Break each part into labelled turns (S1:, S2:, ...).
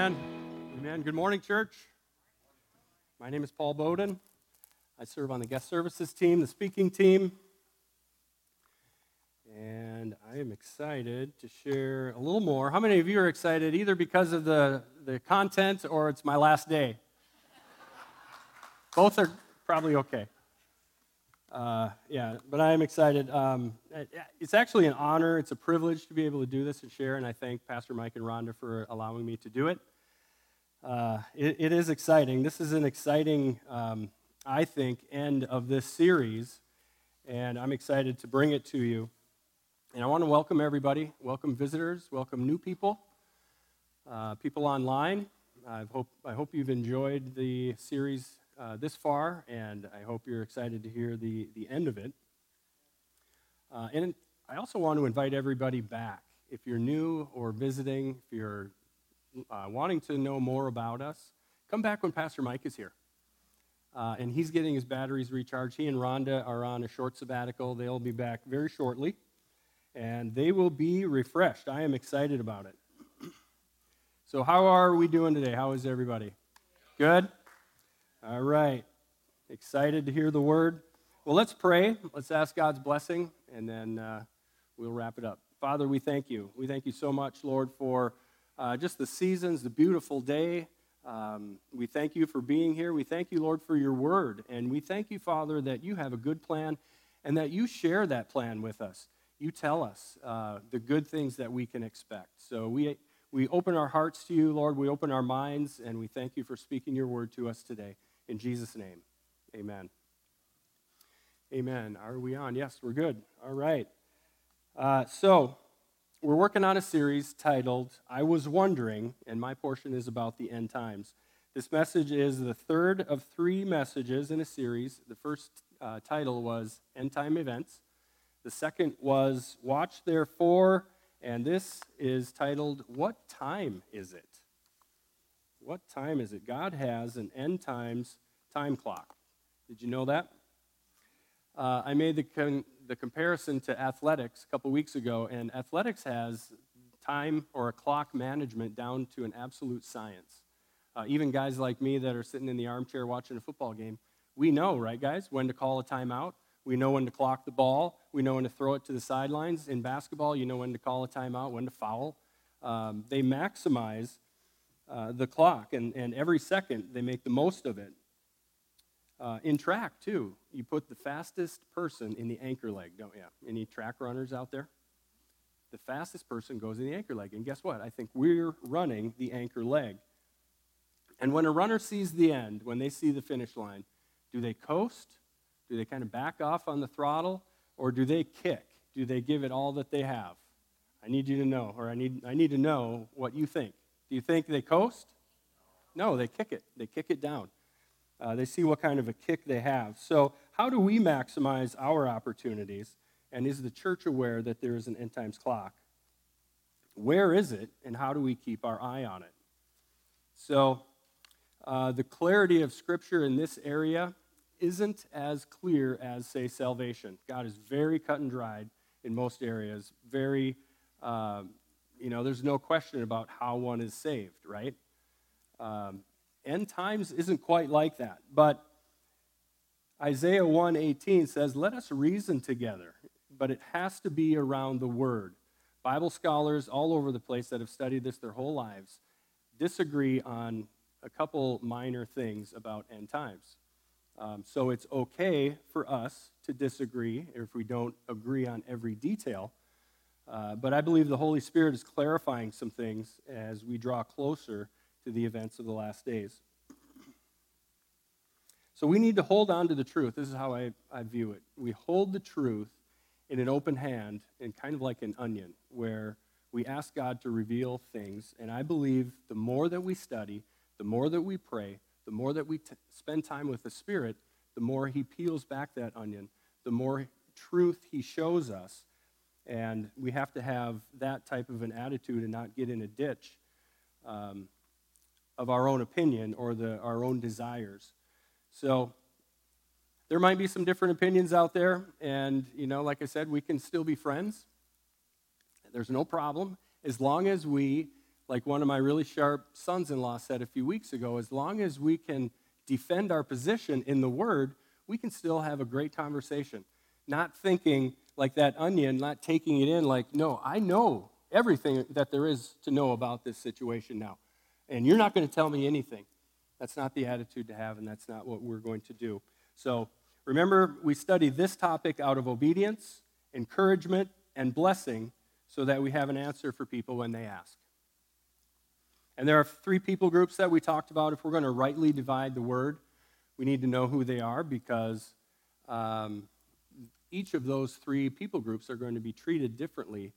S1: Amen. Amen. Good morning, church. My name is Paul Bowden. I serve on the guest services team, the speaking team. And I am excited to share a little more. How many of you are excited either because of the, the content or it's my last day? Both are probably okay. Uh, yeah, but I am excited. Um, it's actually an honor. It's a privilege to be able to do this and share, and I thank Pastor Mike and Rhonda for allowing me to do it. Uh, it, it is exciting. This is an exciting, um, I think, end of this series, and I'm excited to bring it to you. And I want to welcome everybody, welcome visitors, welcome new people, uh, people online. I hope, I hope you've enjoyed the series uh, this far, and I hope you're excited to hear the, the end of it. Uh, and I also want to invite everybody back. If you're new or visiting, if you're uh, wanting to know more about us, come back when Pastor Mike is here. Uh, and he's getting his batteries recharged. He and Rhonda are on a short sabbatical. They'll be back very shortly, and they will be refreshed. I am excited about it. So, how are we doing today? How is everybody? Good? All right. Excited to hear the word. Well, let's pray. Let's ask God's blessing, and then uh, we'll wrap it up. Father, we thank you. We thank you so much, Lord, for uh, just the seasons, the beautiful day. Um, we thank you for being here. We thank you, Lord, for your word. And we thank you, Father, that you have a good plan and that you share that plan with us. You tell us uh, the good things that we can expect. So we, we open our hearts to you, Lord. We open our minds, and we thank you for speaking your word to us today. In Jesus' name, amen. Amen. Are we on? Yes, we're good. All right. Uh, so, we're working on a series titled I Was Wondering, and my portion is about the end times. This message is the third of three messages in a series. The first uh, title was End Time Events, the second was Watch Therefore, and this is titled What Time Is It? What time is it? God has an end times time clock. Did you know that? Uh, I made the, con- the comparison to athletics a couple weeks ago, and athletics has time or a clock management down to an absolute science. Uh, even guys like me that are sitting in the armchair watching a football game, we know, right, guys, when to call a timeout. We know when to clock the ball. We know when to throw it to the sidelines. In basketball, you know when to call a timeout, when to foul. Um, they maximize uh, the clock, and, and every second they make the most of it. Uh, in track, too, you put the fastest person in the anchor leg, don't you? Any track runners out there? The fastest person goes in the anchor leg. And guess what? I think we're running the anchor leg. And when a runner sees the end, when they see the finish line, do they coast? Do they kind of back off on the throttle? Or do they kick? Do they give it all that they have? I need you to know, or I need, I need to know what you think. Do you think they coast? No, they kick it. They kick it down. Uh, they see what kind of a kick they have. So, how do we maximize our opportunities? And is the church aware that there is an end times clock? Where is it, and how do we keep our eye on it? So, uh, the clarity of Scripture in this area isn't as clear as, say, salvation. God is very cut and dried in most areas, very um, you know, there's no question about how one is saved, right? Um, end times isn't quite like that. But Isaiah 1:18 says, "Let us reason together." But it has to be around the word. Bible scholars all over the place that have studied this their whole lives disagree on a couple minor things about end times. Um, so it's okay for us to disagree if we don't agree on every detail. Uh, but I believe the Holy Spirit is clarifying some things as we draw closer to the events of the last days. So we need to hold on to the truth. This is how I, I view it. We hold the truth in an open hand and kind of like an onion, where we ask God to reveal things. And I believe the more that we study, the more that we pray, the more that we t- spend time with the Spirit, the more He peels back that onion, the more truth He shows us and we have to have that type of an attitude and not get in a ditch um, of our own opinion or the, our own desires. So there might be some different opinions out there. And, you know, like I said, we can still be friends. There's no problem as long as we like one of my really sharp sons in law said a few weeks ago, as long as we can defend our position in the Word, we can still have a great conversation. Not thinking like that onion, not taking it in like, no, I know everything that there is to know about this situation now. And you're not going to tell me anything. That's not the attitude to have, and that's not what we're going to do. So remember, we study this topic out of obedience, encouragement, and blessing so that we have an answer for people when they ask. And there are three people groups that we talked about. If we're going to rightly divide the word, we need to know who they are because um, each of those three people groups are going to be treated differently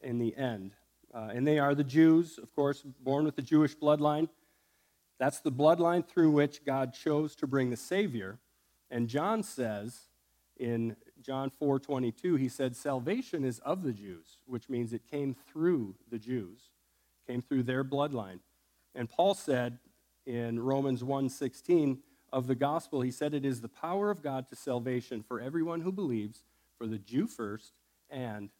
S1: in the end. Uh, and they are the Jews, of course, born with the Jewish bloodline. That's the bloodline through which God chose to bring the Savior. And John says in John 4:22, he said, "Salvation is of the Jews," which means it came through the Jews, came through their bloodline. And Paul said in Romans 1:16 of the gospel, he said, "It is the power of God to salvation for everyone who believes, for the Jew first, and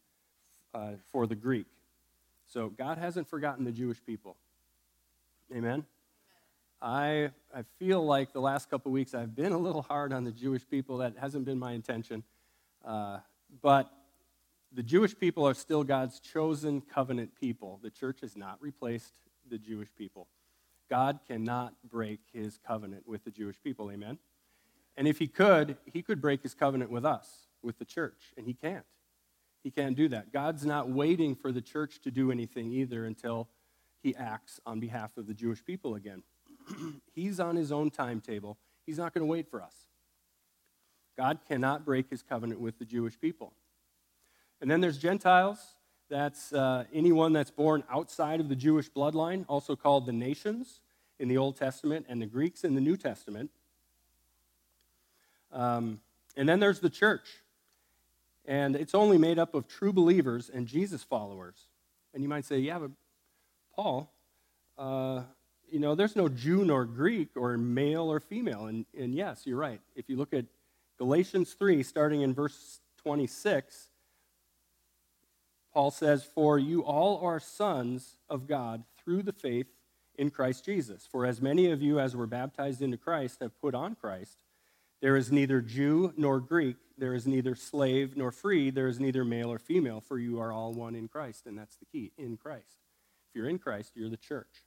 S1: uh, for the Greek." So God hasn't forgotten the Jewish people. Amen. I, I feel like the last couple weeks I've been a little hard on the Jewish people. That hasn't been my intention. Uh, but the Jewish people are still God's chosen covenant people. The church has not replaced the Jewish people. God cannot break his covenant with the Jewish people. Amen? And if he could, he could break his covenant with us, with the church, and he can't. He can't do that. God's not waiting for the church to do anything either until he acts on behalf of the Jewish people again. He's on his own timetable. He's not going to wait for us. God cannot break his covenant with the Jewish people. And then there's Gentiles. That's uh, anyone that's born outside of the Jewish bloodline, also called the nations in the Old Testament, and the Greeks in the New Testament. Um, and then there's the church. And it's only made up of true believers and Jesus followers. And you might say, yeah, but Paul, uh, you know, there's no Jew nor Greek or male or female. And, and yes, you're right. If you look at Galatians 3, starting in verse 26, Paul says, For you all are sons of God through the faith in Christ Jesus. For as many of you as were baptized into Christ have put on Christ. There is neither Jew nor Greek, there is neither slave nor free, there is neither male or female, for you are all one in Christ. And that's the key in Christ. If you're in Christ, you're the church.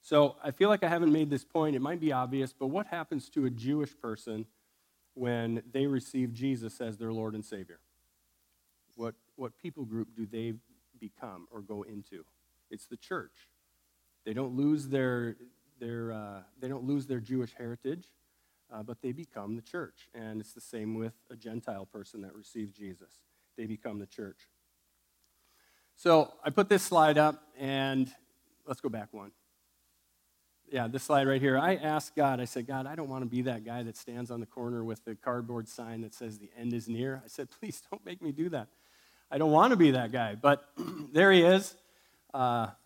S1: So I feel like I haven't made this point. It might be obvious, but what happens to a Jewish person when they receive Jesus as their Lord and Savior? What, what people group do they become or go into? It's the church. They don't lose their, their, uh, they don't lose their Jewish heritage, uh, but they become the church. And it's the same with a Gentile person that receives Jesus. They become the church. So I put this slide up, and let's go back one yeah, this slide right here. I asked God, I said, God, I don't want to be that guy that stands on the corner with the cardboard sign that says the end is near. I said, please don't make me do that. I don't want to be that guy. But there he is. Uh, a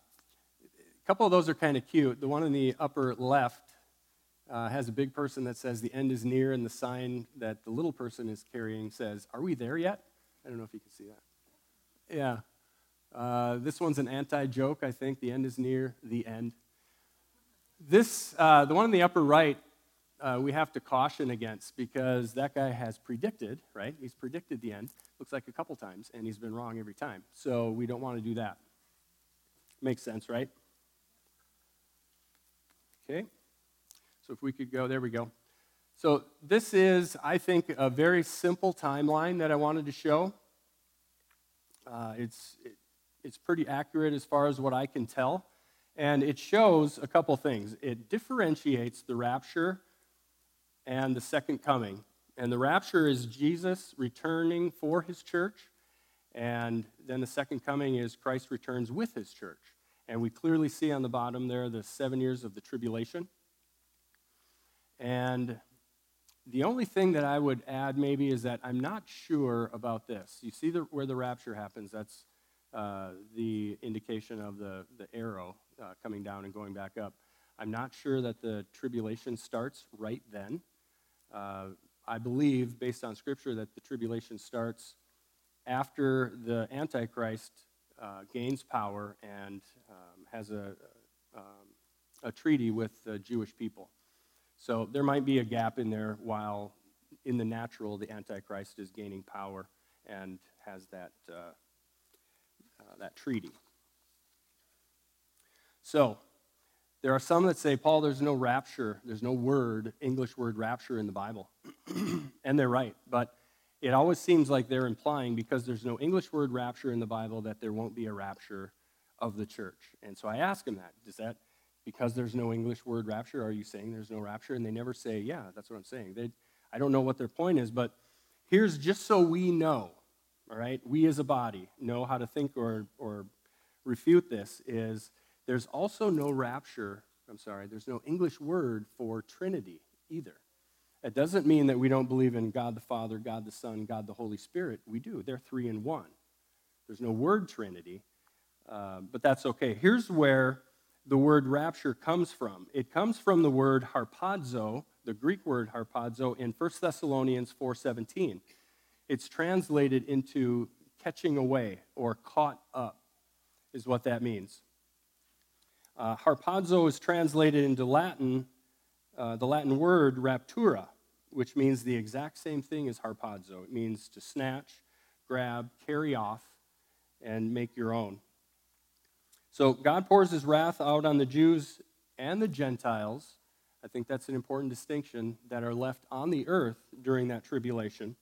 S1: couple of those are kind of cute. The one in the upper left uh, has a big person that says the end is near, and the sign that the little person is carrying says, Are we there yet? I don't know if you can see that. Yeah. Uh, this one's an anti joke, I think. The end is near, the end. This, uh, the one in the upper right, uh, we have to caution against because that guy has predicted, right? He's predicted the end, looks like a couple times, and he's been wrong every time. So we don't want to do that. Makes sense, right? Okay. So if we could go, there we go. So this is, I think, a very simple timeline that I wanted to show. Uh, it's, it, it's pretty accurate as far as what I can tell. And it shows a couple things. It differentiates the rapture and the second coming. And the rapture is Jesus returning for his church, and then the second coming is Christ returns with his church. And we clearly see on the bottom there the seven years of the tribulation. And the only thing that I would add maybe is that I'm not sure about this. You see the, where the rapture happens, that's uh, the indication of the, the arrow uh, coming down and going back up. I'm not sure that the tribulation starts right then. Uh, I believe, based on Scripture, that the tribulation starts after the Antichrist uh, gains power and um, has a, um, a treaty with the Jewish people. So there might be a gap in there while in the natural the Antichrist is gaining power and has that, uh, uh, that treaty. So there are some that say, Paul, there's no rapture, there's no word, English word rapture in the Bible. and they're right. But it always seems like they're implying, because there's no English word rapture in the Bible, that there won't be a rapture of the church. And so I ask them that. Does that, because there's no English word rapture, are you saying there's no rapture? And they never say, yeah, that's what I'm saying. They, I don't know what their point is, but here's just so we know, all right, we as a body know how to think or, or refute this is there's also no rapture, I'm sorry, there's no English word for Trinity either. It doesn't mean that we don't believe in God the Father, God the Son, God the Holy Spirit. We do. They're three in one. There's no word Trinity, uh, but that's okay. Here's where the word rapture comes from it comes from the word harpazo, the Greek word harpazo, in 1 Thessalonians 4.17. It's translated into catching away or caught up, is what that means. Uh, harpazo is translated into Latin, uh, the Latin word raptura, which means the exact same thing as harpazo. It means to snatch, grab, carry off, and make your own. So God pours his wrath out on the Jews and the Gentiles. I think that's an important distinction that are left on the earth during that tribulation.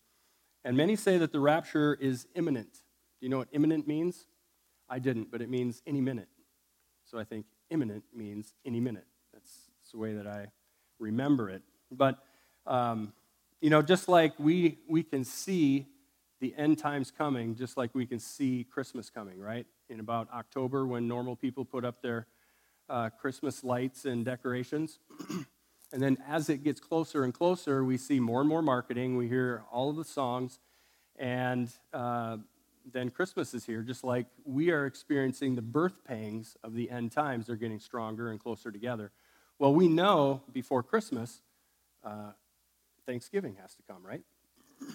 S1: And many say that the rapture is imminent. Do you know what imminent means? I didn't, but it means any minute. So I think imminent means any minute. That's, that's the way that I remember it. But, um, you know, just like we, we can see the end times coming, just like we can see Christmas coming, right? In about October, when normal people put up their uh, Christmas lights and decorations. and then as it gets closer and closer, we see more and more marketing. We hear all of the songs. And uh, then Christmas is here, just like we are experiencing the birth pangs of the end times. They're getting stronger and closer together. Well, we know before Christmas, uh, Thanksgiving has to come, right?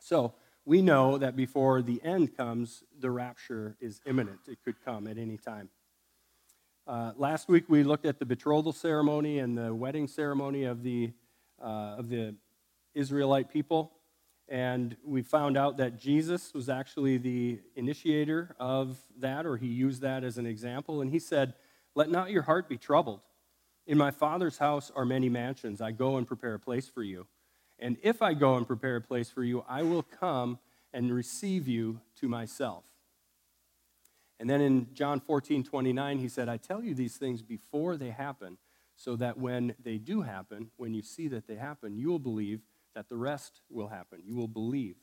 S1: So we know that before the end comes, the rapture is imminent. It could come at any time. Uh, last week we looked at the betrothal ceremony and the wedding ceremony of the, uh, of the Israelite people. And we found out that Jesus was actually the initiator of that, or he used that as an example. And he said, Let not your heart be troubled. In my Father's house are many mansions. I go and prepare a place for you. And if I go and prepare a place for you, I will come and receive you to myself. And then in John 14, 29, he said, I tell you these things before they happen, so that when they do happen, when you see that they happen, you will believe that the rest will happen. You will believe.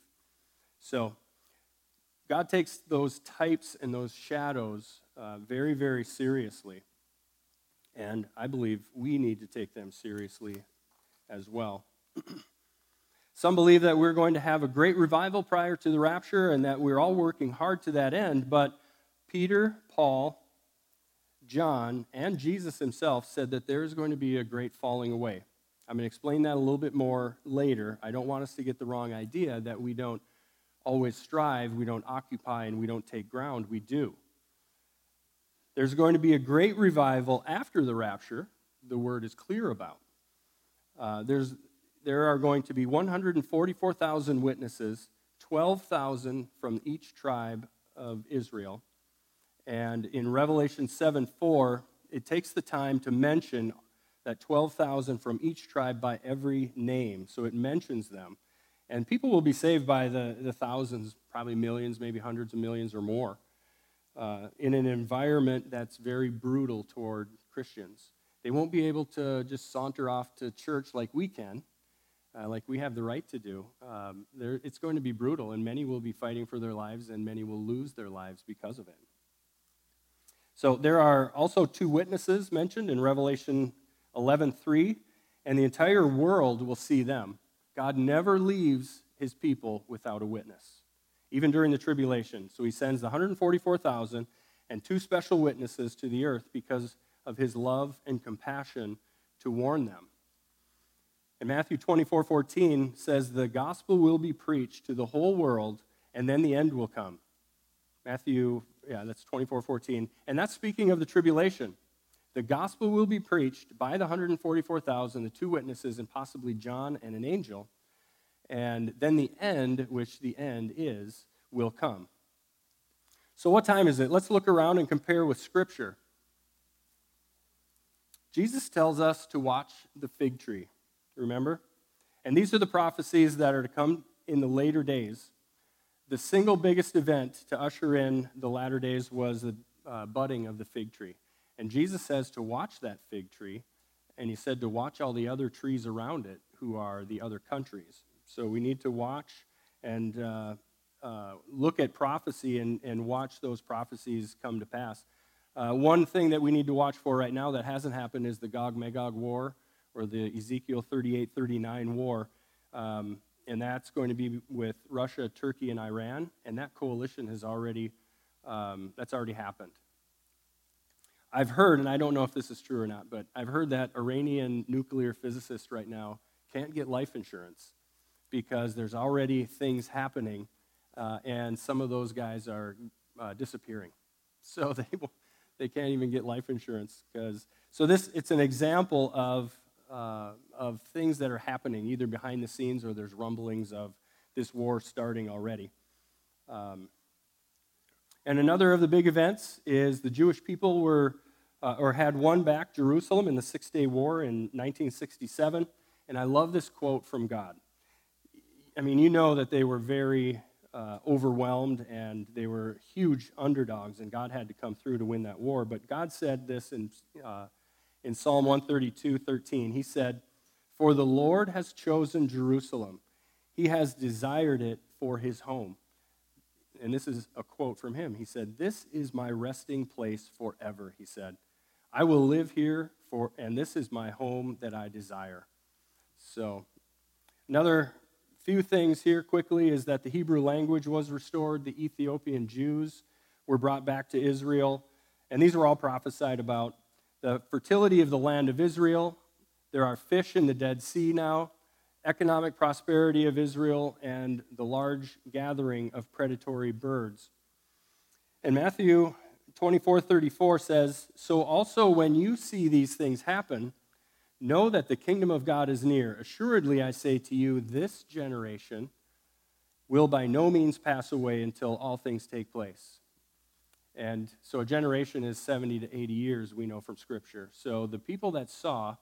S1: So, God takes those types and those shadows uh, very, very seriously. And I believe we need to take them seriously as well. Some believe that we're going to have a great revival prior to the rapture and that we're all working hard to that end. But Peter, Paul, John, and Jesus himself said that there is going to be a great falling away. I'm going to explain that a little bit more later. I don't want us to get the wrong idea that we don't always strive, we don't occupy, and we don't take ground. We do. There's going to be a great revival after the rapture, the word is clear about. Uh, there's, there are going to be 144,000 witnesses, 12,000 from each tribe of Israel. And in Revelation 7 4, it takes the time to mention that 12,000 from each tribe by every name. So it mentions them. And people will be saved by the, the thousands, probably millions, maybe hundreds of millions or more, uh, in an environment that's very brutal toward Christians. They won't be able to just saunter off to church like we can, uh, like we have the right to do. Um, it's going to be brutal, and many will be fighting for their lives, and many will lose their lives because of it. So there are also two witnesses mentioned in Revelation 11:3, and the entire world will see them. God never leaves his people without a witness, even during the tribulation. So he sends the 144,000 and two special witnesses to the earth because of his love and compassion to warn them. And Matthew 24 14 says, The gospel will be preached to the whole world, and then the end will come. Matthew, yeah, that's 24 14. And that's speaking of the tribulation. The gospel will be preached by the 144,000, the two witnesses, and possibly John and an angel. And then the end, which the end is, will come. So, what time is it? Let's look around and compare with Scripture. Jesus tells us to watch the fig tree, remember? And these are the prophecies that are to come in the later days. The single biggest event to usher in the latter days was the uh, budding of the fig tree. And Jesus says to watch that fig tree, and he said to watch all the other trees around it, who are the other countries. So we need to watch and uh, uh, look at prophecy and, and watch those prophecies come to pass. Uh, one thing that we need to watch for right now that hasn't happened is the Gog Magog War or the Ezekiel 38 39 war. Um, and that's going to be with Russia, Turkey, and Iran. And that coalition has already, um, that's already happened. I've heard, and I don't know if this is true or not, but I've heard that Iranian nuclear physicists right now can't get life insurance because there's already things happening, uh, and some of those guys are uh, disappearing. So they, they can't even get life insurance because. So this it's an example of uh, of things that are happening either behind the scenes or there's rumblings of this war starting already. Um, and another of the big events is the Jewish people were uh, or had won back Jerusalem in the Six Day War in 1967. And I love this quote from God. I mean, you know that they were very uh, overwhelmed and they were huge underdogs, and God had to come through to win that war. But God said this in uh, in Psalm 132 13. He said, For the Lord has chosen Jerusalem, he has desired it for his home. And this is a quote from him. He said, This is my resting place forever, he said. I will live here, for, and this is my home that I desire. So, another few things here quickly is that the Hebrew language was restored, the Ethiopian Jews were brought back to Israel, and these were all prophesied about the fertility of the land of Israel. There are fish in the Dead Sea now, economic prosperity of Israel, and the large gathering of predatory birds. And Matthew 24 34 says, So also when you see these things happen, know that the kingdom of God is near. Assuredly, I say to you, this generation will by no means pass away until all things take place. And so a generation is 70 to 80 years, we know from Scripture. So the people that saw,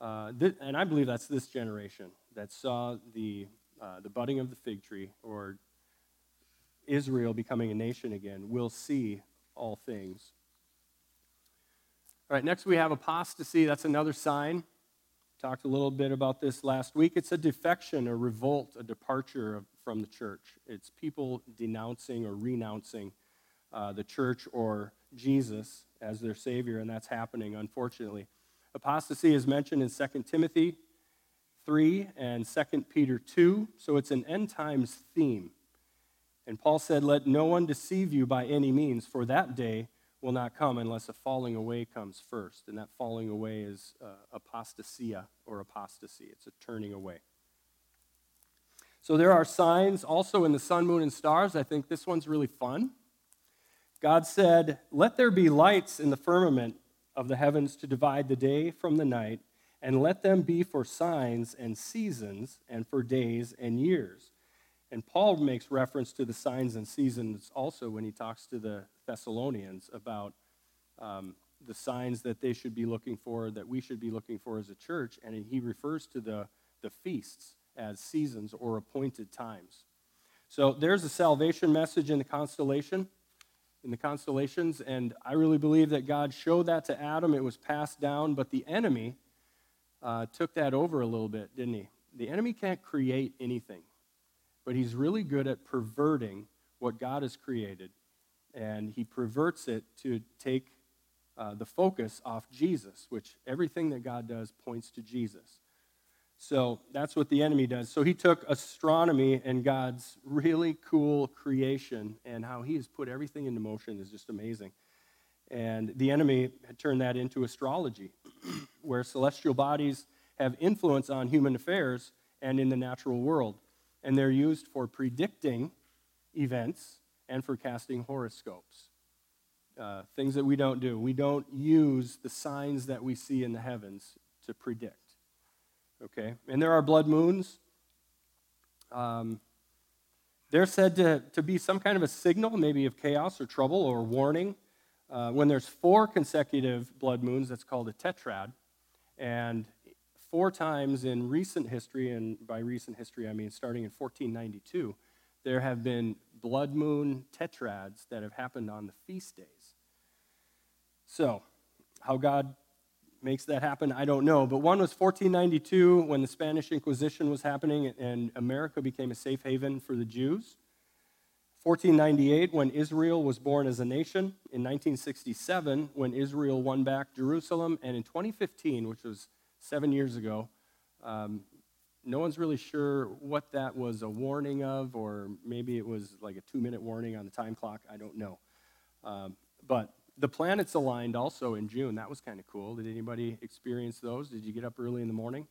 S1: uh, th- and I believe that's this generation, that saw the, uh, the budding of the fig tree or Israel becoming a nation again, will see all things. All right, next we have apostasy. That's another sign. Talked a little bit about this last week. It's a defection, a revolt, a departure from the church. It's people denouncing or renouncing uh, the church or Jesus as their Savior, and that's happening, unfortunately. Apostasy is mentioned in 2 Timothy 3 and 2 Peter 2, so it's an end times theme. And Paul said, Let no one deceive you by any means, for that day will not come unless a falling away comes first. And that falling away is uh, apostasia or apostasy, it's a turning away. So there are signs also in the sun, moon, and stars. I think this one's really fun. God said, Let there be lights in the firmament of the heavens to divide the day from the night, and let them be for signs and seasons, and for days and years. And Paul makes reference to the signs and seasons also when he talks to the Thessalonians about um, the signs that they should be looking for, that we should be looking for as a church. And he refers to the, the feasts as seasons or appointed times. So there's a salvation message in the constellation in the constellations, and I really believe that God showed that to Adam. It was passed down, but the enemy uh, took that over a little bit, didn't he? The enemy can't create anything, but he's really good at perverting what God has created, and he perverts it to take uh, the focus off Jesus, which everything that God does points to Jesus. So that's what the enemy does. So he took astronomy and God's really cool creation and how he has put everything into motion is just amazing. And the enemy had turned that into astrology, where celestial bodies have influence on human affairs and in the natural world. And they're used for predicting events and for casting horoscopes. Uh, things that we don't do. We don't use the signs that we see in the heavens to predict. Okay? And there are blood moons. Um, they're said to, to be some kind of a signal, maybe of chaos or trouble or warning. Uh, when there's four consecutive blood moons, that's called a tetrad. And four times in recent history, and by recent history I mean starting in 1492, there have been blood moon tetrads that have happened on the feast days. So, how God makes that happen, I don't know. But one was 1492 when the Spanish Inquisition was happening and America became a safe haven for the Jews. 1498 when Israel was born as a nation. In 1967 when Israel won back Jerusalem. And in 2015, which was seven years ago, um, no one's really sure what that was a warning of, or maybe it was like a two minute warning on the time clock. I don't know. Um, but the planets aligned also in June. That was kind of cool. Did anybody experience those? Did you get up early in the morning?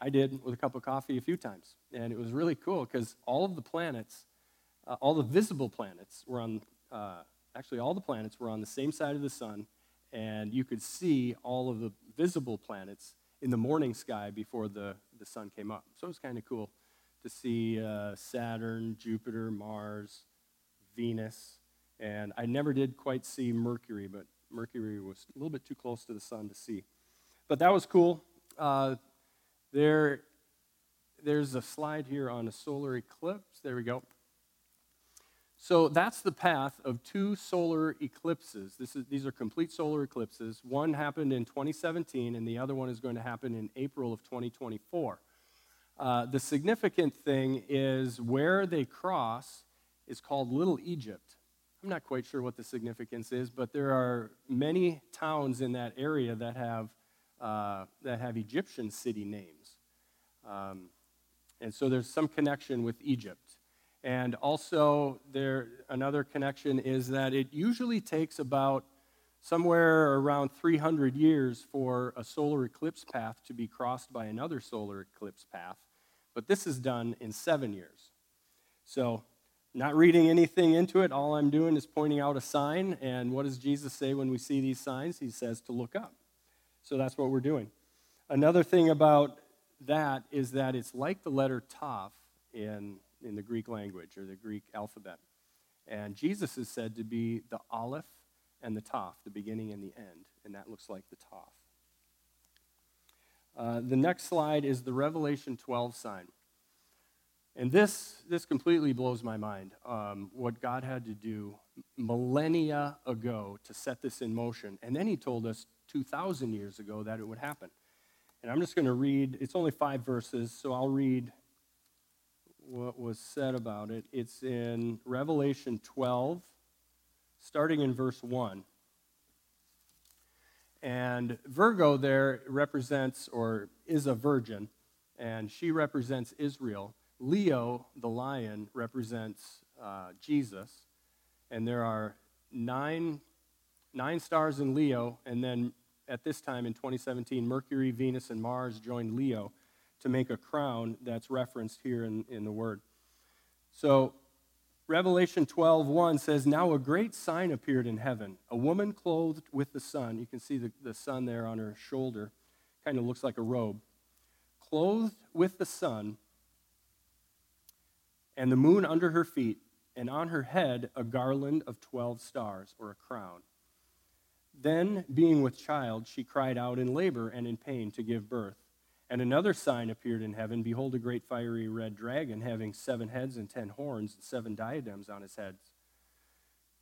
S1: I did with a cup of coffee a few times. And it was really cool because all of the planets, uh, all the visible planets were on, uh, actually, all the planets were on the same side of the sun. And you could see all of the visible planets in the morning sky before the, the sun came up. So it was kind of cool to see uh, Saturn, Jupiter, Mars, Venus, and I never did quite see Mercury, but Mercury was a little bit too close to the sun to see. But that was cool. Uh, there, there's a slide here on a solar eclipse. There we go. So that's the path of two solar eclipses. Is, these are complete solar eclipses. One happened in 2017, and the other one is going to happen in April of 2024. Uh, the significant thing is where they cross is called Little Egypt. I'm not quite sure what the significance is, but there are many towns in that area that have, uh, that have Egyptian city names. Um, and so there's some connection with Egypt. And also, there, another connection is that it usually takes about somewhere around 300 years for a solar eclipse path to be crossed by another solar eclipse path. But this is done in seven years. So not reading anything into it. All I'm doing is pointing out a sign. And what does Jesus say when we see these signs? He says to look up. So that's what we're doing. Another thing about that is that it's like the letter Toph in, in the Greek language or the Greek alphabet. And Jesus is said to be the Aleph and the Toph, the beginning and the end. And that looks like the Toph. Uh, the next slide is the Revelation 12 sign. And this, this completely blows my mind, um, what God had to do millennia ago to set this in motion. And then he told us 2,000 years ago that it would happen. And I'm just going to read, it's only five verses, so I'll read what was said about it. It's in Revelation 12, starting in verse 1. And Virgo there represents, or is a virgin, and she represents Israel. Leo, the lion, represents uh, Jesus, and there are nine, nine stars in Leo, and then at this time in 2017, Mercury, Venus, and Mars joined Leo to make a crown that's referenced here in, in the Word. So, Revelation 12:1 says, Now a great sign appeared in heaven, a woman clothed with the sun. You can see the, the sun there on her shoulder, kind of looks like a robe. Clothed with the sun and the moon under her feet, and on her head a garland of 12 stars, or a crown. Then, being with child, she cried out in labor and in pain to give birth. And another sign appeared in heaven Behold, a great fiery red dragon, having seven heads and ten horns, and seven diadems on his heads.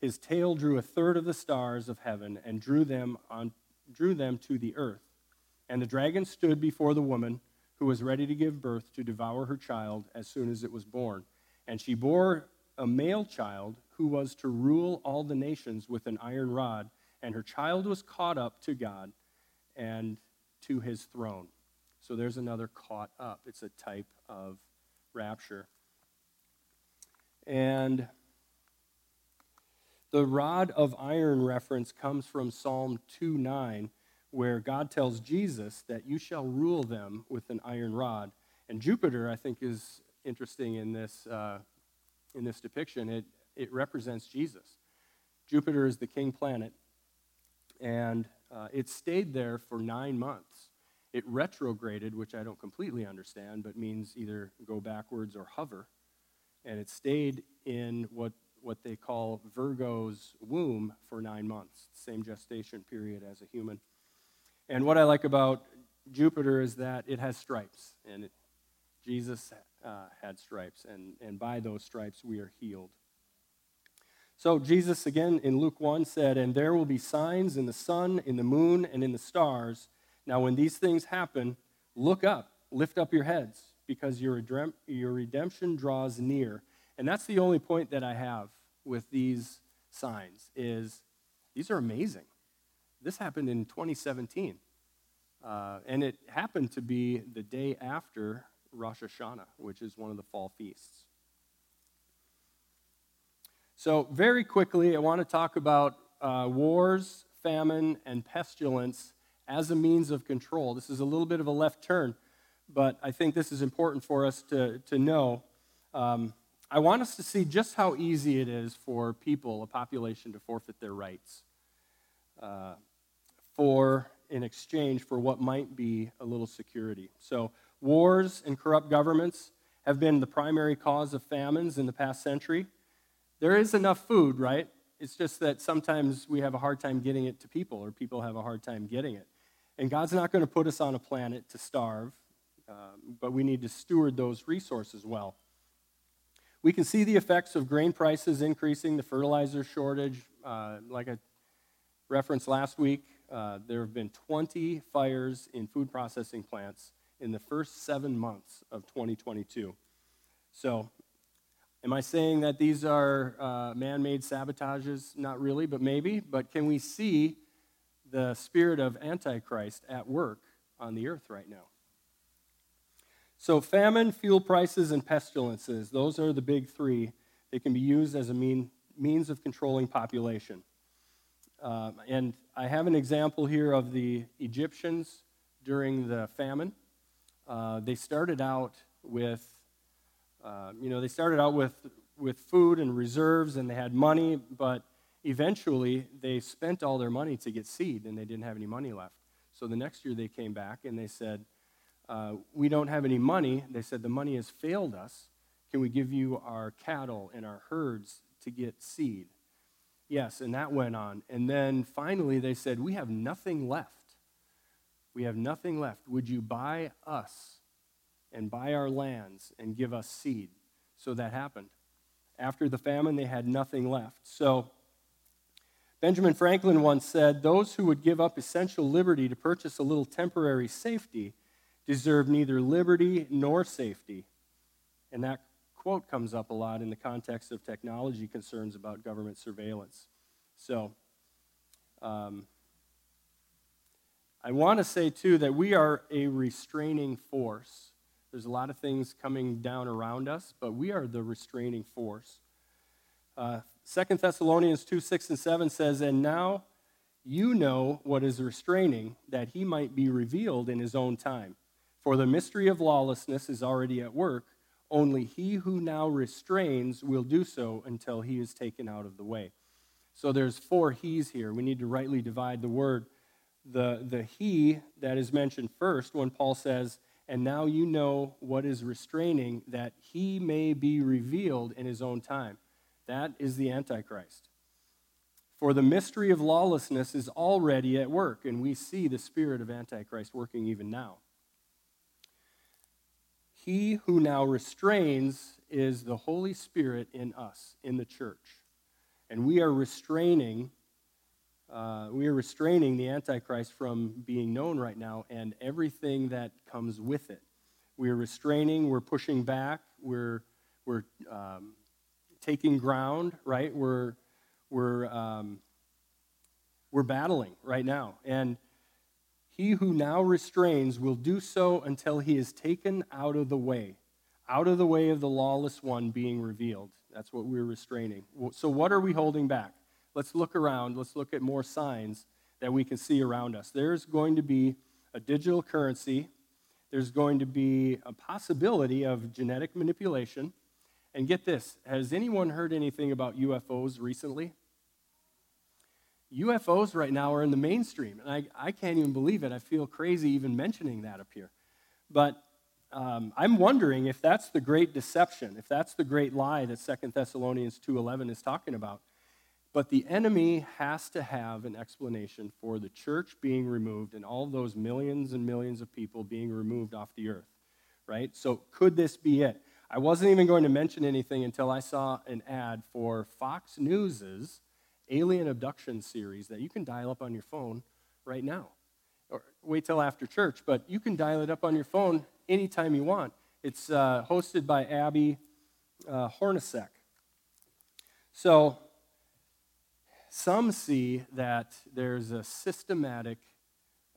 S1: His tail drew a third of the stars of heaven and drew them, on, drew them to the earth. And the dragon stood before the woman who was ready to give birth to devour her child as soon as it was born. And she bore a male child who was to rule all the nations with an iron rod, and her child was caught up to God and to his throne. So there's another caught up. It's a type of rapture. And the rod of iron reference comes from Psalm 2 9, where God tells Jesus that you shall rule them with an iron rod. And Jupiter, I think, is interesting in this, uh, in this depiction. It, it represents Jesus. Jupiter is the king planet, and uh, it stayed there for nine months. It retrograded, which I don't completely understand, but means either go backwards or hover. And it stayed in what, what they call Virgo's womb for nine months, same gestation period as a human. And what I like about Jupiter is that it has stripes, and it, Jesus uh, had stripes, and, and by those stripes we are healed. So Jesus, again, in Luke 1 said, And there will be signs in the sun, in the moon, and in the stars. Now, when these things happen, look up, lift up your heads, because your, your redemption draws near. And that's the only point that I have with these signs is these are amazing. This happened in 2017. Uh, and it happened to be the day after Rosh Hashanah, which is one of the fall feasts. So, very quickly, I want to talk about uh, wars, famine, and pestilence as a means of control. This is a little bit of a left turn, but I think this is important for us to, to know. Um, I want us to see just how easy it is for people, a population, to forfeit their rights uh, for in exchange for what might be a little security. So, wars and corrupt governments have been the primary cause of famines in the past century. There is enough food, right? It's just that sometimes we have a hard time getting it to people, or people have a hard time getting it. And God's not going to put us on a planet to starve, um, but we need to steward those resources well. We can see the effects of grain prices increasing, the fertilizer shortage. Uh, like I referenced last week, uh, there have been 20 fires in food processing plants in the first seven months of 2022. So Am I saying that these are uh, man made sabotages? Not really, but maybe. But can we see the spirit of Antichrist at work on the earth right now? So, famine, fuel prices, and pestilences, those are the big three. They can be used as a mean, means of controlling population. Um, and I have an example here of the Egyptians during the famine. Uh, they started out with uh, you know, they started out with, with food and reserves and they had money, but eventually they spent all their money to get seed and they didn't have any money left. So the next year they came back and they said, uh, We don't have any money. They said, The money has failed us. Can we give you our cattle and our herds to get seed? Yes, and that went on. And then finally they said, We have nothing left. We have nothing left. Would you buy us and buy our lands and give us seed. So that happened. After the famine, they had nothing left. So Benjamin Franklin once said, Those who would give up essential liberty to purchase a little temporary safety deserve neither liberty nor safety. And that quote comes up a lot in the context of technology concerns about government surveillance. So, um, I want to say, too, that we are a restraining force there's a lot of things coming down around us, but we are the restraining force. Uh, 2 Thessalonians 2 6 and 7 says, And now you know what is restraining, that he might be revealed in his own time. For the mystery of lawlessness is already at work. Only he who now restrains will do so until he is taken out of the way. So there's four he's here. We need to rightly divide the word. The, the he that is mentioned first when Paul says, and now you know what is restraining, that he may be revealed in his own time. That is the Antichrist. For the mystery of lawlessness is already at work, and we see the spirit of Antichrist working even now. He who now restrains is the Holy Spirit in us, in the church. And we are restraining uh, we are restraining the Antichrist from being known right now and everything that comes with it. We are restraining, we're pushing back, we're, we're um, taking ground, right? We're, we're, um, we're battling right now. And he who now restrains will do so until he is taken out of the way, out of the way of the lawless one being revealed. That's what we're restraining. So, what are we holding back? Let's look around, let's look at more signs that we can see around us. There's going to be a digital currency, there's going to be a possibility of genetic manipulation, And get this has anyone heard anything about UFOs recently? UFOs right now are in the mainstream, and I, I can't even believe it. I feel crazy even mentioning that up here. But um, I'm wondering if that's the great deception, if that's the great lie that Second Thessalonians 2.11 is talking about. But the enemy has to have an explanation for the church being removed and all those millions and millions of people being removed off the earth, right? So could this be it? I wasn't even going to mention anything until I saw an ad for Fox News's alien abduction series that you can dial up on your phone right now. Or wait till after church, but you can dial it up on your phone anytime you want. It's uh, hosted by Abby uh, Hornacek. So, some see that there's a systematic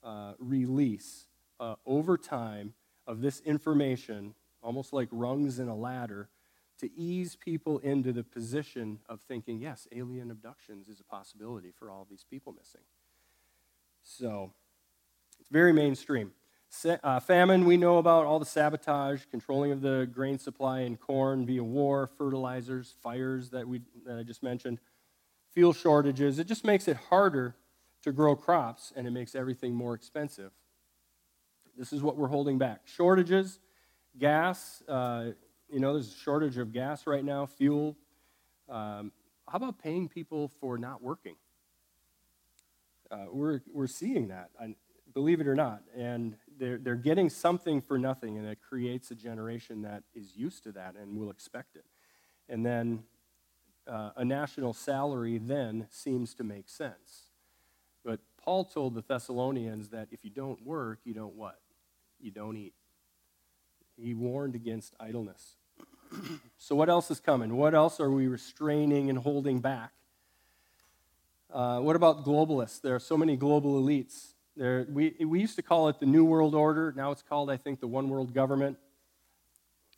S1: uh, release uh, over time of this information, almost like rungs in a ladder, to ease people into the position of thinking, yes, alien abductions is a possibility for all these people missing. So, it's very mainstream. Uh, famine, we know about all the sabotage, controlling of the grain supply and corn via war, fertilizers, fires that, we, that I just mentioned, fuel shortages. It just makes it harder to grow crops and it makes everything more expensive. This is what we're holding back. Shortages, gas, uh, you know, there's a shortage of gas right now, fuel. Um, how about paying people for not working? Uh, we're, we're seeing that, believe it or not. And they're, they're getting something for nothing, and it creates a generation that is used to that and will expect it. And then uh, a national salary then seems to make sense. But Paul told the Thessalonians that if you don't work, you don't what? You don't eat. He warned against idleness. so, what else is coming? What else are we restraining and holding back? Uh, what about globalists? There are so many global elites there, we, we used to call it the New World Order. Now it's called, I think, the One World Government.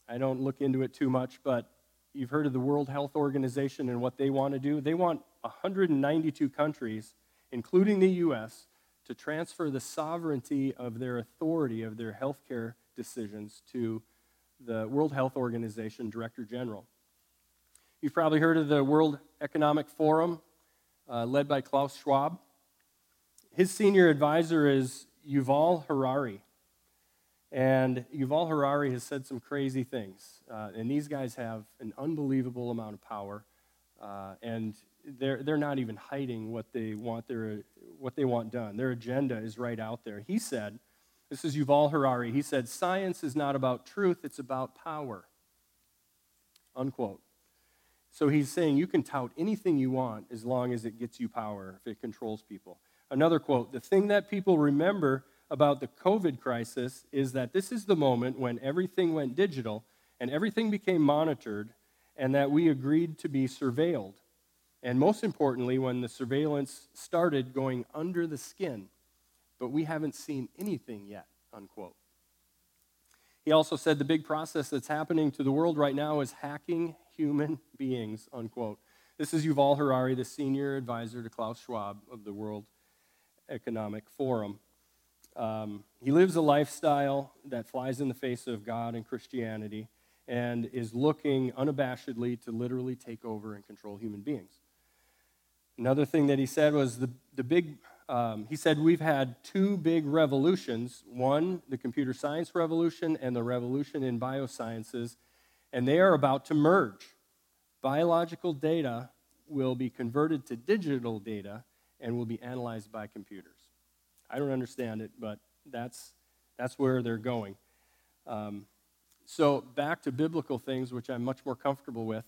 S1: I don't look into it too much, but you've heard of the World Health Organization and what they want to do. They want 192 countries, including the U.S., to transfer the sovereignty of their authority of their healthcare decisions to the World Health Organization Director General. You've probably heard of the World Economic Forum, uh, led by Klaus Schwab his senior advisor is Yuval Harari. And Yuval Harari has said some crazy things. Uh, and these guys have an unbelievable amount of power. Uh, and they're, they're not even hiding what they, want their, what they want done. Their agenda is right out there. He said, this is Yuval Harari, he said, science is not about truth, it's about power. Unquote. So he's saying you can tout anything you want as long as it gets you power, if it controls people. Another quote The thing that people remember about the COVID crisis is that this is the moment when everything went digital and everything became monitored, and that we agreed to be surveilled. And most importantly, when the surveillance started going under the skin, but we haven't seen anything yet, unquote. He also said the big process that's happening to the world right now is hacking human beings, unquote. This is Yuval Harari, the senior advisor to Klaus Schwab of the World Economic Forum. Um, he lives a lifestyle that flies in the face of God and Christianity and is looking unabashedly to literally take over and control human beings. Another thing that he said was the, the big, um, he said, we've had two big revolutions one, the computer science revolution, and the revolution in biosciences, and they are about to merge. Biological data will be converted to digital data, and will be analyzed by computers. I don't understand it, but that's, that's where they're going. Um, so, back to biblical things, which I'm much more comfortable with.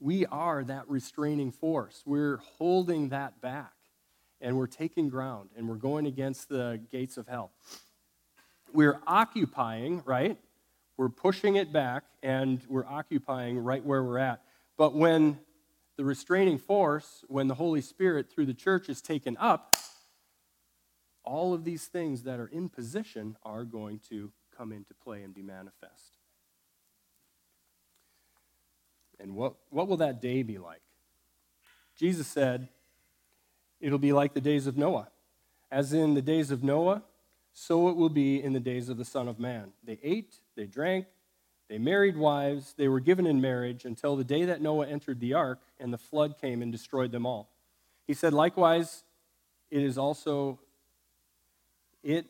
S1: We are that restraining force. We're holding that back, and we're taking ground, and we're going against the gates of hell. We're occupying, right? We're pushing it back, and we're occupying right where we're at. But when the restraining force, when the Holy Spirit through the church is taken up, all of these things that are in position are going to come into play and be manifest. And what, what will that day be like? Jesus said, It'll be like the days of Noah. As in the days of Noah, so it will be in the days of the Son of Man. They ate, they drank, They married wives, they were given in marriage until the day that Noah entered the ark and the flood came and destroyed them all. He said, likewise, it is also, it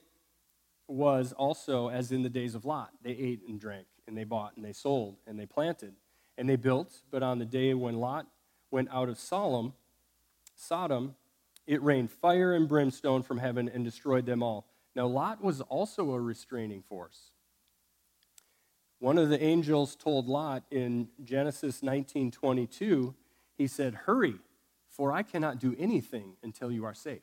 S1: was also as in the days of Lot. They ate and drank, and they bought, and they sold, and they planted, and they built. But on the day when Lot went out of Sodom, Sodom, it rained fire and brimstone from heaven and destroyed them all. Now, Lot was also a restraining force. One of the angels told Lot in Genesis 19:22, he said, "Hurry, for I cannot do anything until you are safe."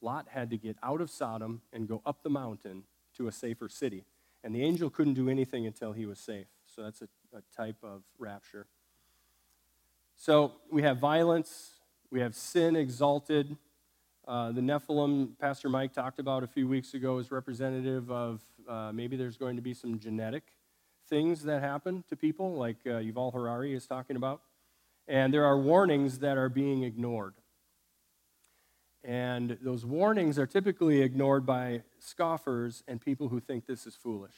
S1: Lot had to get out of Sodom and go up the mountain to a safer city. And the angel couldn't do anything until he was safe. So that's a, a type of rapture. So we have violence, we have sin exalted. Uh, the Nephilim, Pastor Mike talked about a few weeks ago, is representative of uh, maybe there's going to be some genetic things that happen to people, like uh, Yuval Harari is talking about. And there are warnings that are being ignored. And those warnings are typically ignored by scoffers and people who think this is foolish.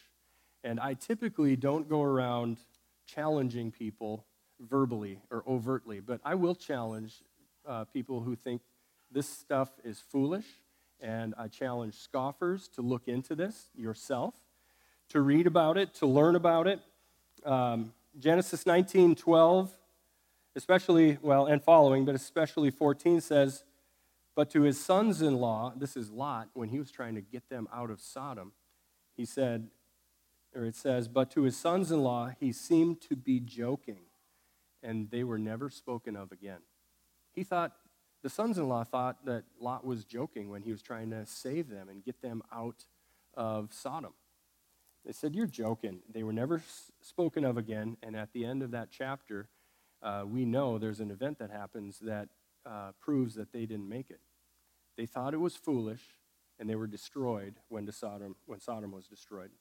S1: And I typically don't go around challenging people verbally or overtly, but I will challenge uh, people who think this stuff is foolish. And I challenge scoffers to look into this yourself, to read about it, to learn about it. Um, Genesis 19 12, especially, well, and following, but especially 14 says, but to his sons in law, this is Lot, when he was trying to get them out of Sodom, he said, or it says, but to his sons in law, he seemed to be joking, and they were never spoken of again. He thought, the sons in law thought that Lot was joking when he was trying to save them and get them out of Sodom. They said, You're joking. They were never spoken of again, and at the end of that chapter, uh, we know there's an event that happens that uh, proves that they didn't make it. They thought it was foolish, and they were destroyed when, Sodom, when Sodom was destroyed.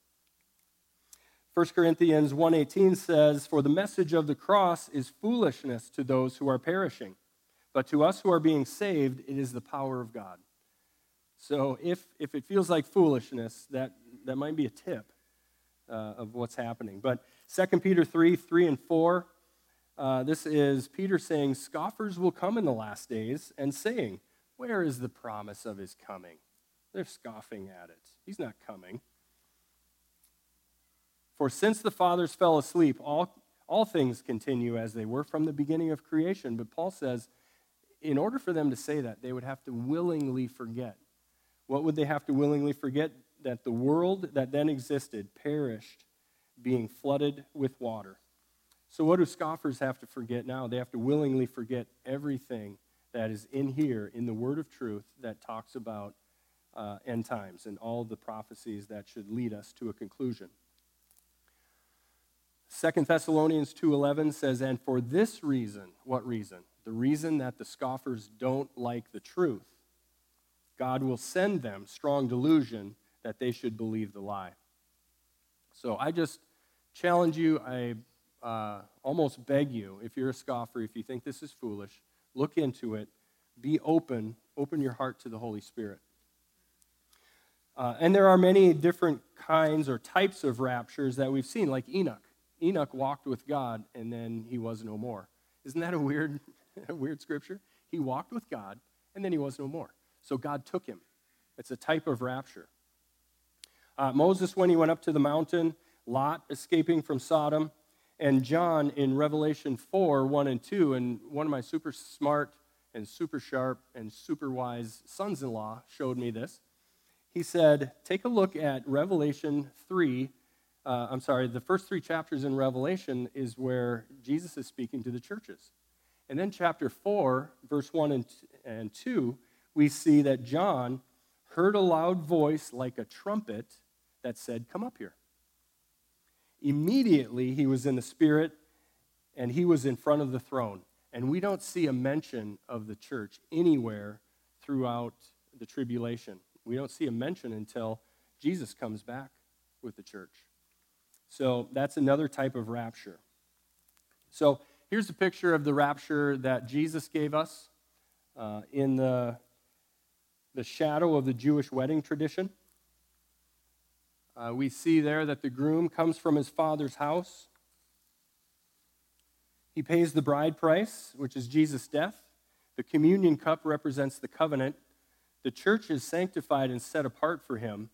S1: 1 Corinthians 1:18 says, "For the message of the cross is foolishness to those who are perishing, but to us who are being saved, it is the power of God." So if, if it feels like foolishness, that, that might be a tip uh, of what's happening. But 2 Peter 3, 3 and 4, uh, this is Peter saying, Scoffers will come in the last days and saying, where is the promise of his coming? They're scoffing at it. He's not coming. For since the fathers fell asleep, all, all things continue as they were from the beginning of creation. But Paul says, in order for them to say that, they would have to willingly forget. What would they have to willingly forget? That the world that then existed perished, being flooded with water. So, what do scoffers have to forget now? They have to willingly forget everything that is in here in the word of truth that talks about uh, end times and all the prophecies that should lead us to a conclusion. Second Thessalonians 2:11 says and for this reason what reason the reason that the scoffers don't like the truth God will send them strong delusion that they should believe the lie. So I just challenge you I uh, almost beg you if you're a scoffer if you think this is foolish Look into it. Be open. Open your heart to the Holy Spirit. Uh, and there are many different kinds or types of raptures that we've seen, like Enoch. Enoch walked with God and then he was no more. Isn't that a weird, a weird scripture? He walked with God and then he was no more. So God took him. It's a type of rapture. Uh, Moses, when he went up to the mountain, Lot escaping from Sodom, and John in Revelation 4 1 and 2, and one of my super smart and super sharp and super wise sons in law showed me this. He said, Take a look at Revelation 3. Uh, I'm sorry, the first three chapters in Revelation is where Jesus is speaking to the churches. And then chapter 4, verse 1 and, and 2, we see that John heard a loud voice like a trumpet that said, Come up here. Immediately, he was in the Spirit and he was in front of the throne. And we don't see a mention of the church anywhere throughout the tribulation. We don't see a mention until Jesus comes back with the church. So that's another type of rapture. So here's a picture of the rapture that Jesus gave us uh, in the, the shadow of the Jewish wedding tradition. Uh, we see there that the groom comes from his father's house. He pays the bride price, which is Jesus' death. The communion cup represents the covenant. The church is sanctified and set apart for him,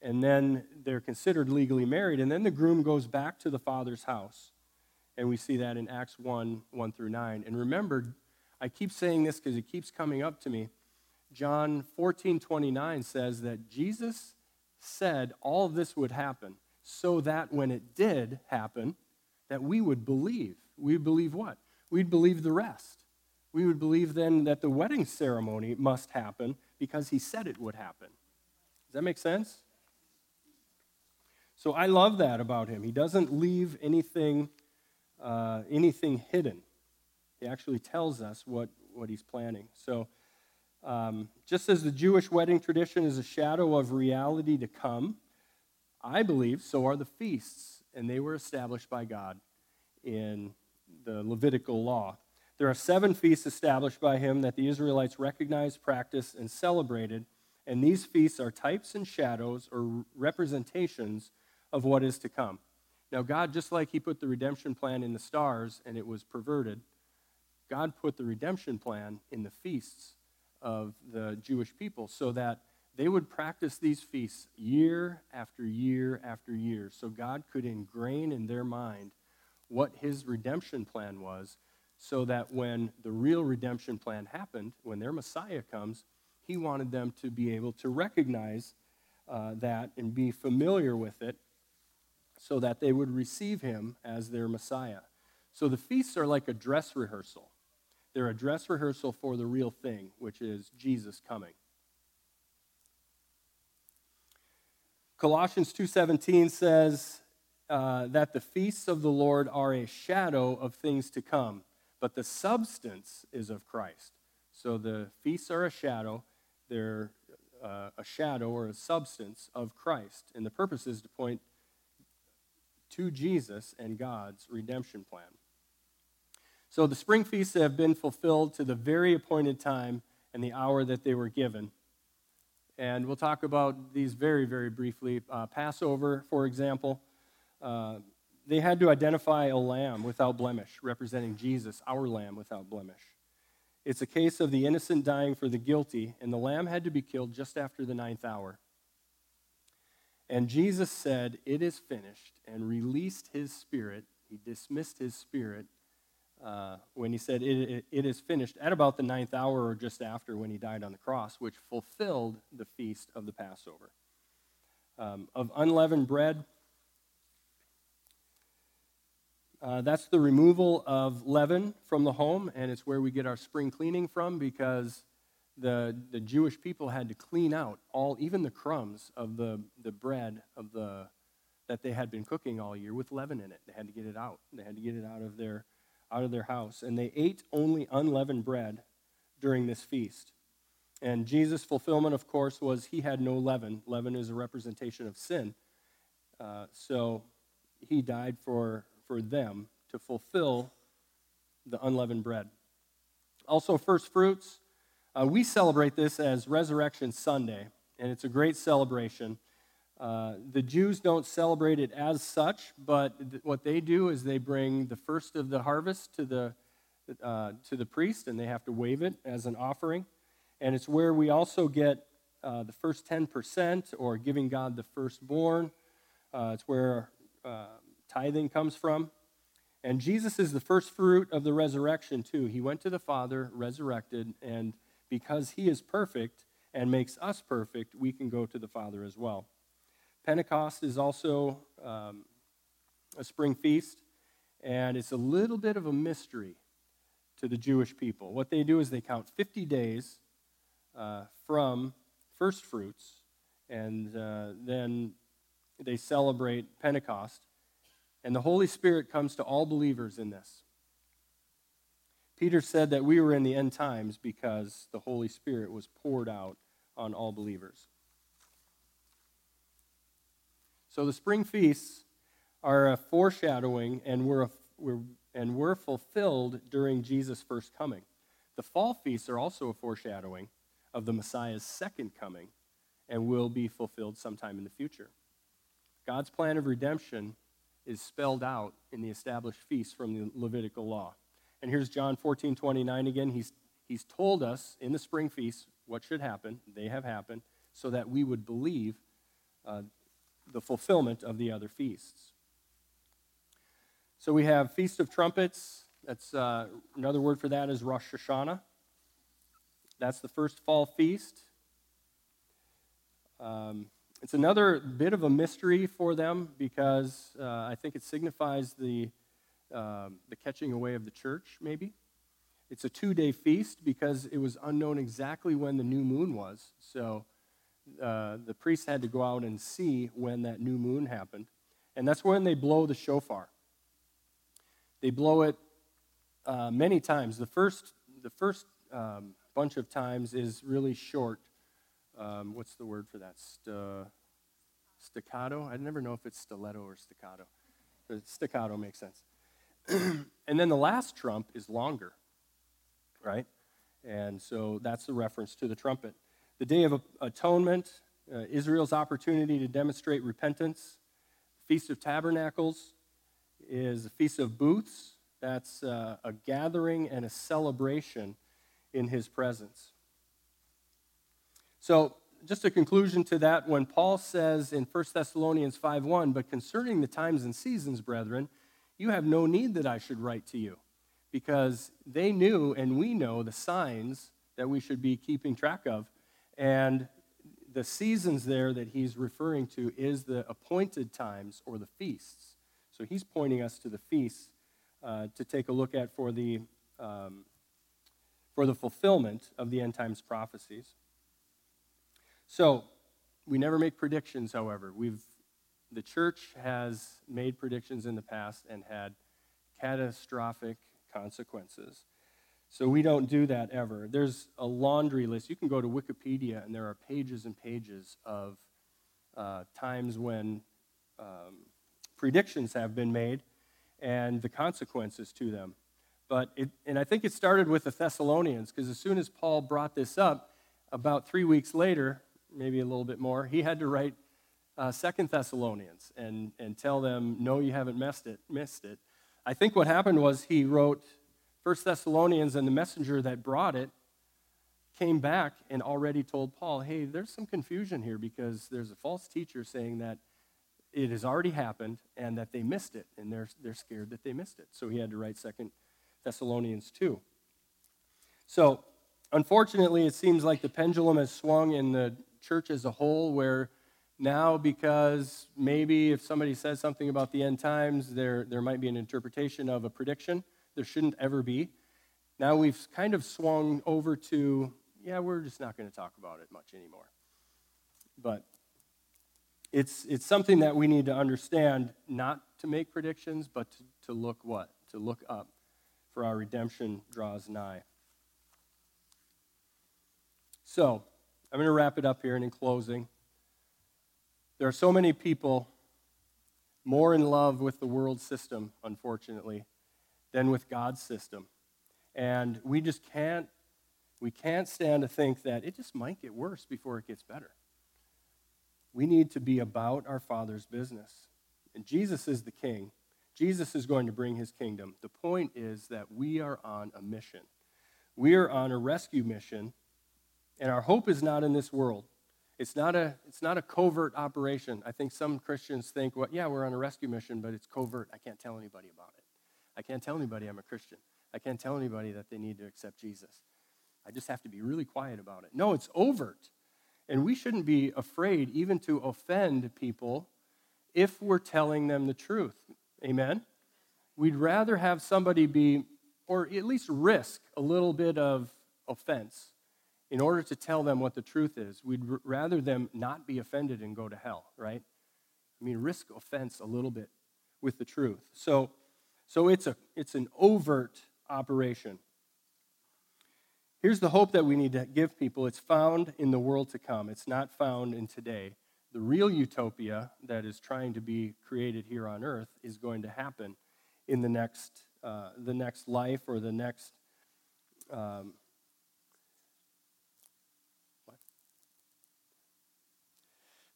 S1: and then they're considered legally married. And then the groom goes back to the father's house. And we see that in Acts 1 1 through 9. And remember, I keep saying this because it keeps coming up to me. John 14 29 says that Jesus said all this would happen so that when it did happen, that we would believe. We'd believe what? We'd believe the rest. We would believe then that the wedding ceremony must happen because he said it would happen. Does that make sense? So I love that about him. He doesn't leave anything, uh, anything hidden. He actually tells us what, what he's planning. So, um, just as the Jewish wedding tradition is a shadow of reality to come, I believe so are the feasts, and they were established by God in the Levitical law. There are seven feasts established by him that the Israelites recognized, practiced, and celebrated, and these feasts are types and shadows or representations of what is to come. Now, God, just like He put the redemption plan in the stars and it was perverted, God put the redemption plan in the feasts of the Jewish people so that they would practice these feasts year after year after year so God could ingrain in their mind what his redemption plan was so that when the real redemption plan happened, when their Messiah comes, he wanted them to be able to recognize uh, that and be familiar with it so that they would receive him as their Messiah. So the feasts are like a dress rehearsal. They're a dress rehearsal for the real thing, which is Jesus coming. Colossians 2:17 says uh, that the feasts of the Lord are a shadow of things to come, but the substance is of Christ. So the feasts are a shadow; they're uh, a shadow or a substance of Christ, and the purpose is to point to Jesus and God's redemption plan. So the spring feasts have been fulfilled to the very appointed time and the hour that they were given. And we'll talk about these very, very briefly. Uh, Passover, for example, uh, they had to identify a lamb without blemish, representing Jesus, our lamb without blemish. It's a case of the innocent dying for the guilty, and the lamb had to be killed just after the ninth hour. And Jesus said, It is finished, and released his spirit. He dismissed his spirit uh, when he said, it, it, it is finished, at about the ninth hour or just after when he died on the cross, which fulfilled the feast of the Passover. Um, of unleavened bread, uh, that's the removal of leaven from the home, and it's where we get our spring cleaning from because the, the Jewish people had to clean out all, even the crumbs of the, the bread of the, that they had been cooking all year with leaven in it. They had to get it out. They had to get it out of their out of their house, and they ate only unleavened bread during this feast. And Jesus' fulfillment, of course, was he had no leaven. Leaven is a representation of sin. Uh, so he died for, for them to fulfill the unleavened bread. Also, first fruits. Uh, we celebrate this as Resurrection Sunday, and it's a great celebration. Uh, the Jews don't celebrate it as such, but th- what they do is they bring the first of the harvest to the, uh, to the priest, and they have to wave it as an offering. And it's where we also get uh, the first 10% or giving God the firstborn. Uh, it's where uh, tithing comes from. And Jesus is the first fruit of the resurrection, too. He went to the Father, resurrected, and because he is perfect and makes us perfect, we can go to the Father as well. Pentecost is also um, a spring feast, and it's a little bit of a mystery to the Jewish people. What they do is they count 50 days uh, from first fruits, and uh, then they celebrate Pentecost. And the Holy Spirit comes to all believers in this. Peter said that we were in the end times because the Holy Spirit was poured out on all believers. So the spring feasts are a foreshadowing and were, a, were, and were fulfilled during Jesus' first coming. The fall feasts are also a foreshadowing of the Messiah's second coming and will be fulfilled sometime in the future. God's plan of redemption is spelled out in the established feasts from the Levitical law. And here's John 14, 29 again. He's, he's told us in the spring feasts what should happen. They have happened, so that we would believe uh, the fulfillment of the other feasts. So we have Feast of Trumpets. That's uh, another word for that is Rosh Hashanah. That's the first fall feast. Um, it's another bit of a mystery for them because uh, I think it signifies the, um, the catching away of the church, maybe. It's a two day feast because it was unknown exactly when the new moon was. So uh, the priests had to go out and see when that new moon happened. And that's when they blow the shofar. They blow it uh, many times. The first, the first um, bunch of times is really short. Um, what's the word for that? St- staccato? I never know if it's stiletto or staccato. The staccato makes sense. and then the last trump is longer, right? And so that's the reference to the trumpet. The Day of Atonement, uh, Israel's opportunity to demonstrate repentance. Feast of Tabernacles is a Feast of Booths. That's uh, a gathering and a celebration in his presence. So, just a conclusion to that, when Paul says in 1 Thessalonians 5:1, but concerning the times and seasons, brethren, you have no need that I should write to you, because they knew and we know the signs that we should be keeping track of and the seasons there that he's referring to is the appointed times or the feasts. So he's pointing us to the feasts uh, to take a look at for the, um, for the fulfillment of the end times prophecies. So we never make predictions, however. We've, the church has made predictions in the past and had catastrophic consequences. So we don't do that ever. There's a laundry list. You can go to Wikipedia, and there are pages and pages of uh, times when um, predictions have been made and the consequences to them. But it, and I think it started with the Thessalonians, because as soon as Paul brought this up, about three weeks later, maybe a little bit more, he had to write uh, Second Thessalonians and, and tell them, no, you haven't missed it, missed it. I think what happened was he wrote First Thessalonians and the messenger that brought it came back and already told Paul, hey, there's some confusion here because there's a false teacher saying that it has already happened and that they missed it, and they're, they're scared that they missed it. So he had to write Second Thessalonians 2. So, unfortunately, it seems like the pendulum has swung in the church as a whole, where now, because maybe if somebody says something about the end times, there, there might be an interpretation of a prediction there shouldn't ever be. Now we've kind of swung over to, yeah, we're just not going to talk about it much anymore. But it's, it's something that we need to understand, not to make predictions, but to, to look what? To look up, for our redemption draws nigh. So, I'm going to wrap it up here, and in closing, there are so many people more in love with the world system, unfortunately, than with God's system. And we just can't we can't stand to think that it just might get worse before it gets better. We need to be about our Father's business. And Jesus is the king. Jesus is going to bring his kingdom. The point is that we are on a mission. We are on a rescue mission, and our hope is not in this world. It's not a, it's not a covert operation. I think some Christians think, well, yeah, we're on a rescue mission, but it's covert. I can't tell anybody about it. I can't tell anybody I'm a Christian. I can't tell anybody that they need to accept Jesus. I just have to be really quiet about it. No, it's overt. And we shouldn't be afraid even to offend people if we're telling them the truth. Amen? We'd rather have somebody be, or at least risk a little bit of offense in order to tell them what the truth is. We'd rather them not be offended and go to hell, right? I mean, risk offense a little bit with the truth. So, so it's, a, it's an overt operation. Here's the hope that we need to give people it's found in the world to come, it's not found in today. The real utopia that is trying to be created here on earth is going to happen in the next, uh, the next life or the next. Um,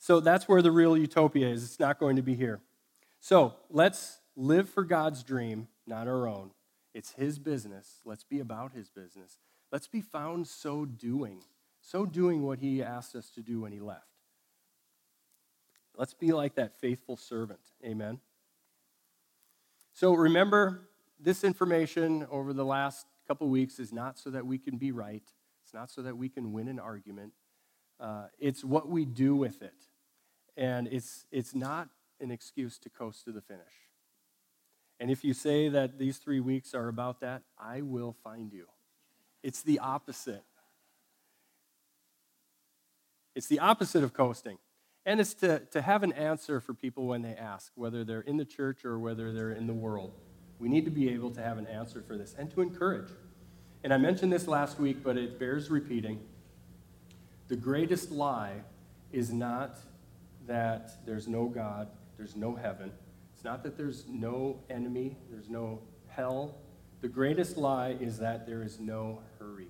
S1: So that's where the real utopia is. It's not going to be here. So let's live for God's dream, not our own. It's His business. Let's be about His business. Let's be found so doing, so doing what He asked us to do when He left. Let's be like that faithful servant. Amen. So remember, this information over the last couple weeks is not so that we can be right, it's not so that we can win an argument. Uh, it's what we do with it. And it's, it's not an excuse to coast to the finish. And if you say that these three weeks are about that, I will find you. It's the opposite. It's the opposite of coasting. And it's to, to have an answer for people when they ask, whether they're in the church or whether they're in the world. We need to be able to have an answer for this and to encourage. And I mentioned this last week, but it bears repeating. The greatest lie is not that there's no God, there's no heaven. Not that there's no enemy, there's no hell. The greatest lie is that there is no hurry.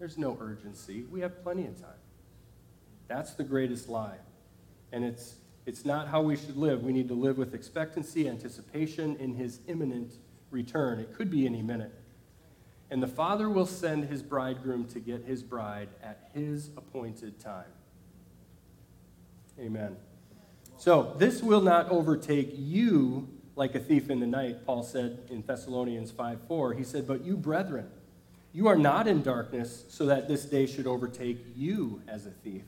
S1: There's no urgency. We have plenty of time. That's the greatest lie. And it's, it's not how we should live. We need to live with expectancy, anticipation in his imminent return. It could be any minute. And the Father will send his bridegroom to get his bride at his appointed time. Amen. So, this will not overtake you like a thief in the night, Paul said in Thessalonians 5 4. He said, But you, brethren, you are not in darkness, so that this day should overtake you as a thief.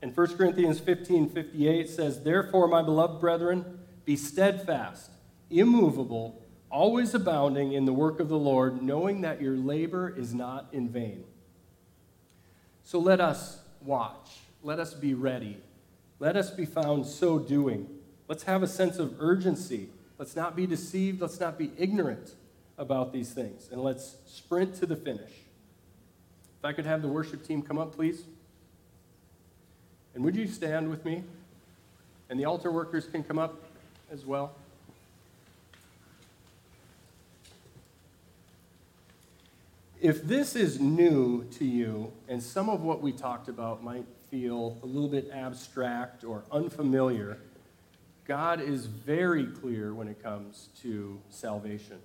S1: And 1 Corinthians 15 58 says, Therefore, my beloved brethren, be steadfast, immovable, always abounding in the work of the Lord, knowing that your labor is not in vain. So let us watch. Let us be ready. Let us be found so doing. Let's have a sense of urgency. Let's not be deceived. Let's not be ignorant about these things. And let's sprint to the finish. If I could have the worship team come up, please. And would you stand with me? And the altar workers can come up as well. If this is new to you, and some of what we talked about might feel a little bit abstract or unfamiliar, God is very clear when it comes to salvation.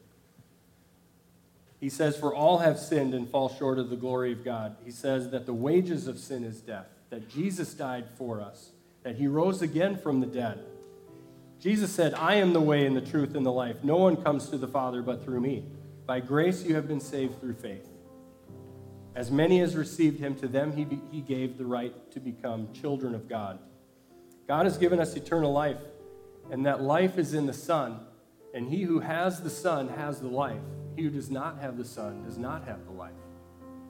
S1: He says, For all have sinned and fall short of the glory of God. He says that the wages of sin is death that Jesus died for us, that he rose again from the dead. Jesus said, I am the way and the truth and the life. No one comes to the Father but through me. By grace you have been saved through faith. As many as received him, to them he, be, he gave the right to become children of God. God has given us eternal life, and that life is in the Son. And he who has the Son has the life. He who does not have the Son does not have the life.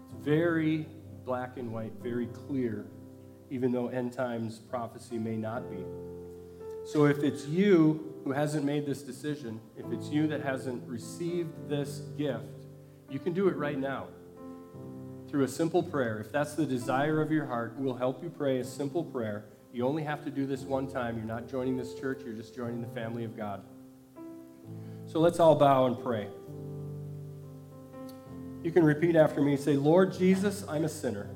S1: It's very black and white, very clear even though end times prophecy may not be. So if it's you who hasn't made this decision, if it's you that hasn't received this gift, you can do it right now through a simple prayer. If that's the desire of your heart, we'll help you pray a simple prayer. You only have to do this one time. You're not joining this church, you're just joining the family of God. So let's all bow and pray. You can repeat after me. Say, Lord Jesus, I'm a sinner.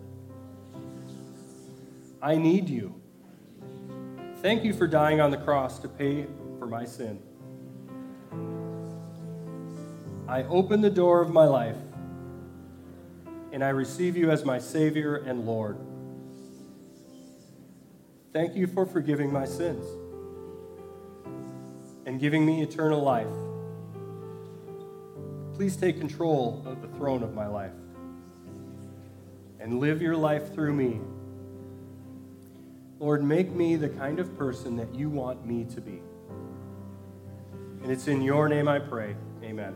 S1: I need you. Thank you for dying on the cross to pay for my sin. I open the door of my life and I receive you as my Savior and Lord. Thank you for forgiving my sins and giving me eternal life. Please take control of the throne of my life and live your life through me Lord, make me the kind of person that you want me to be. And it's in your name I pray. Amen.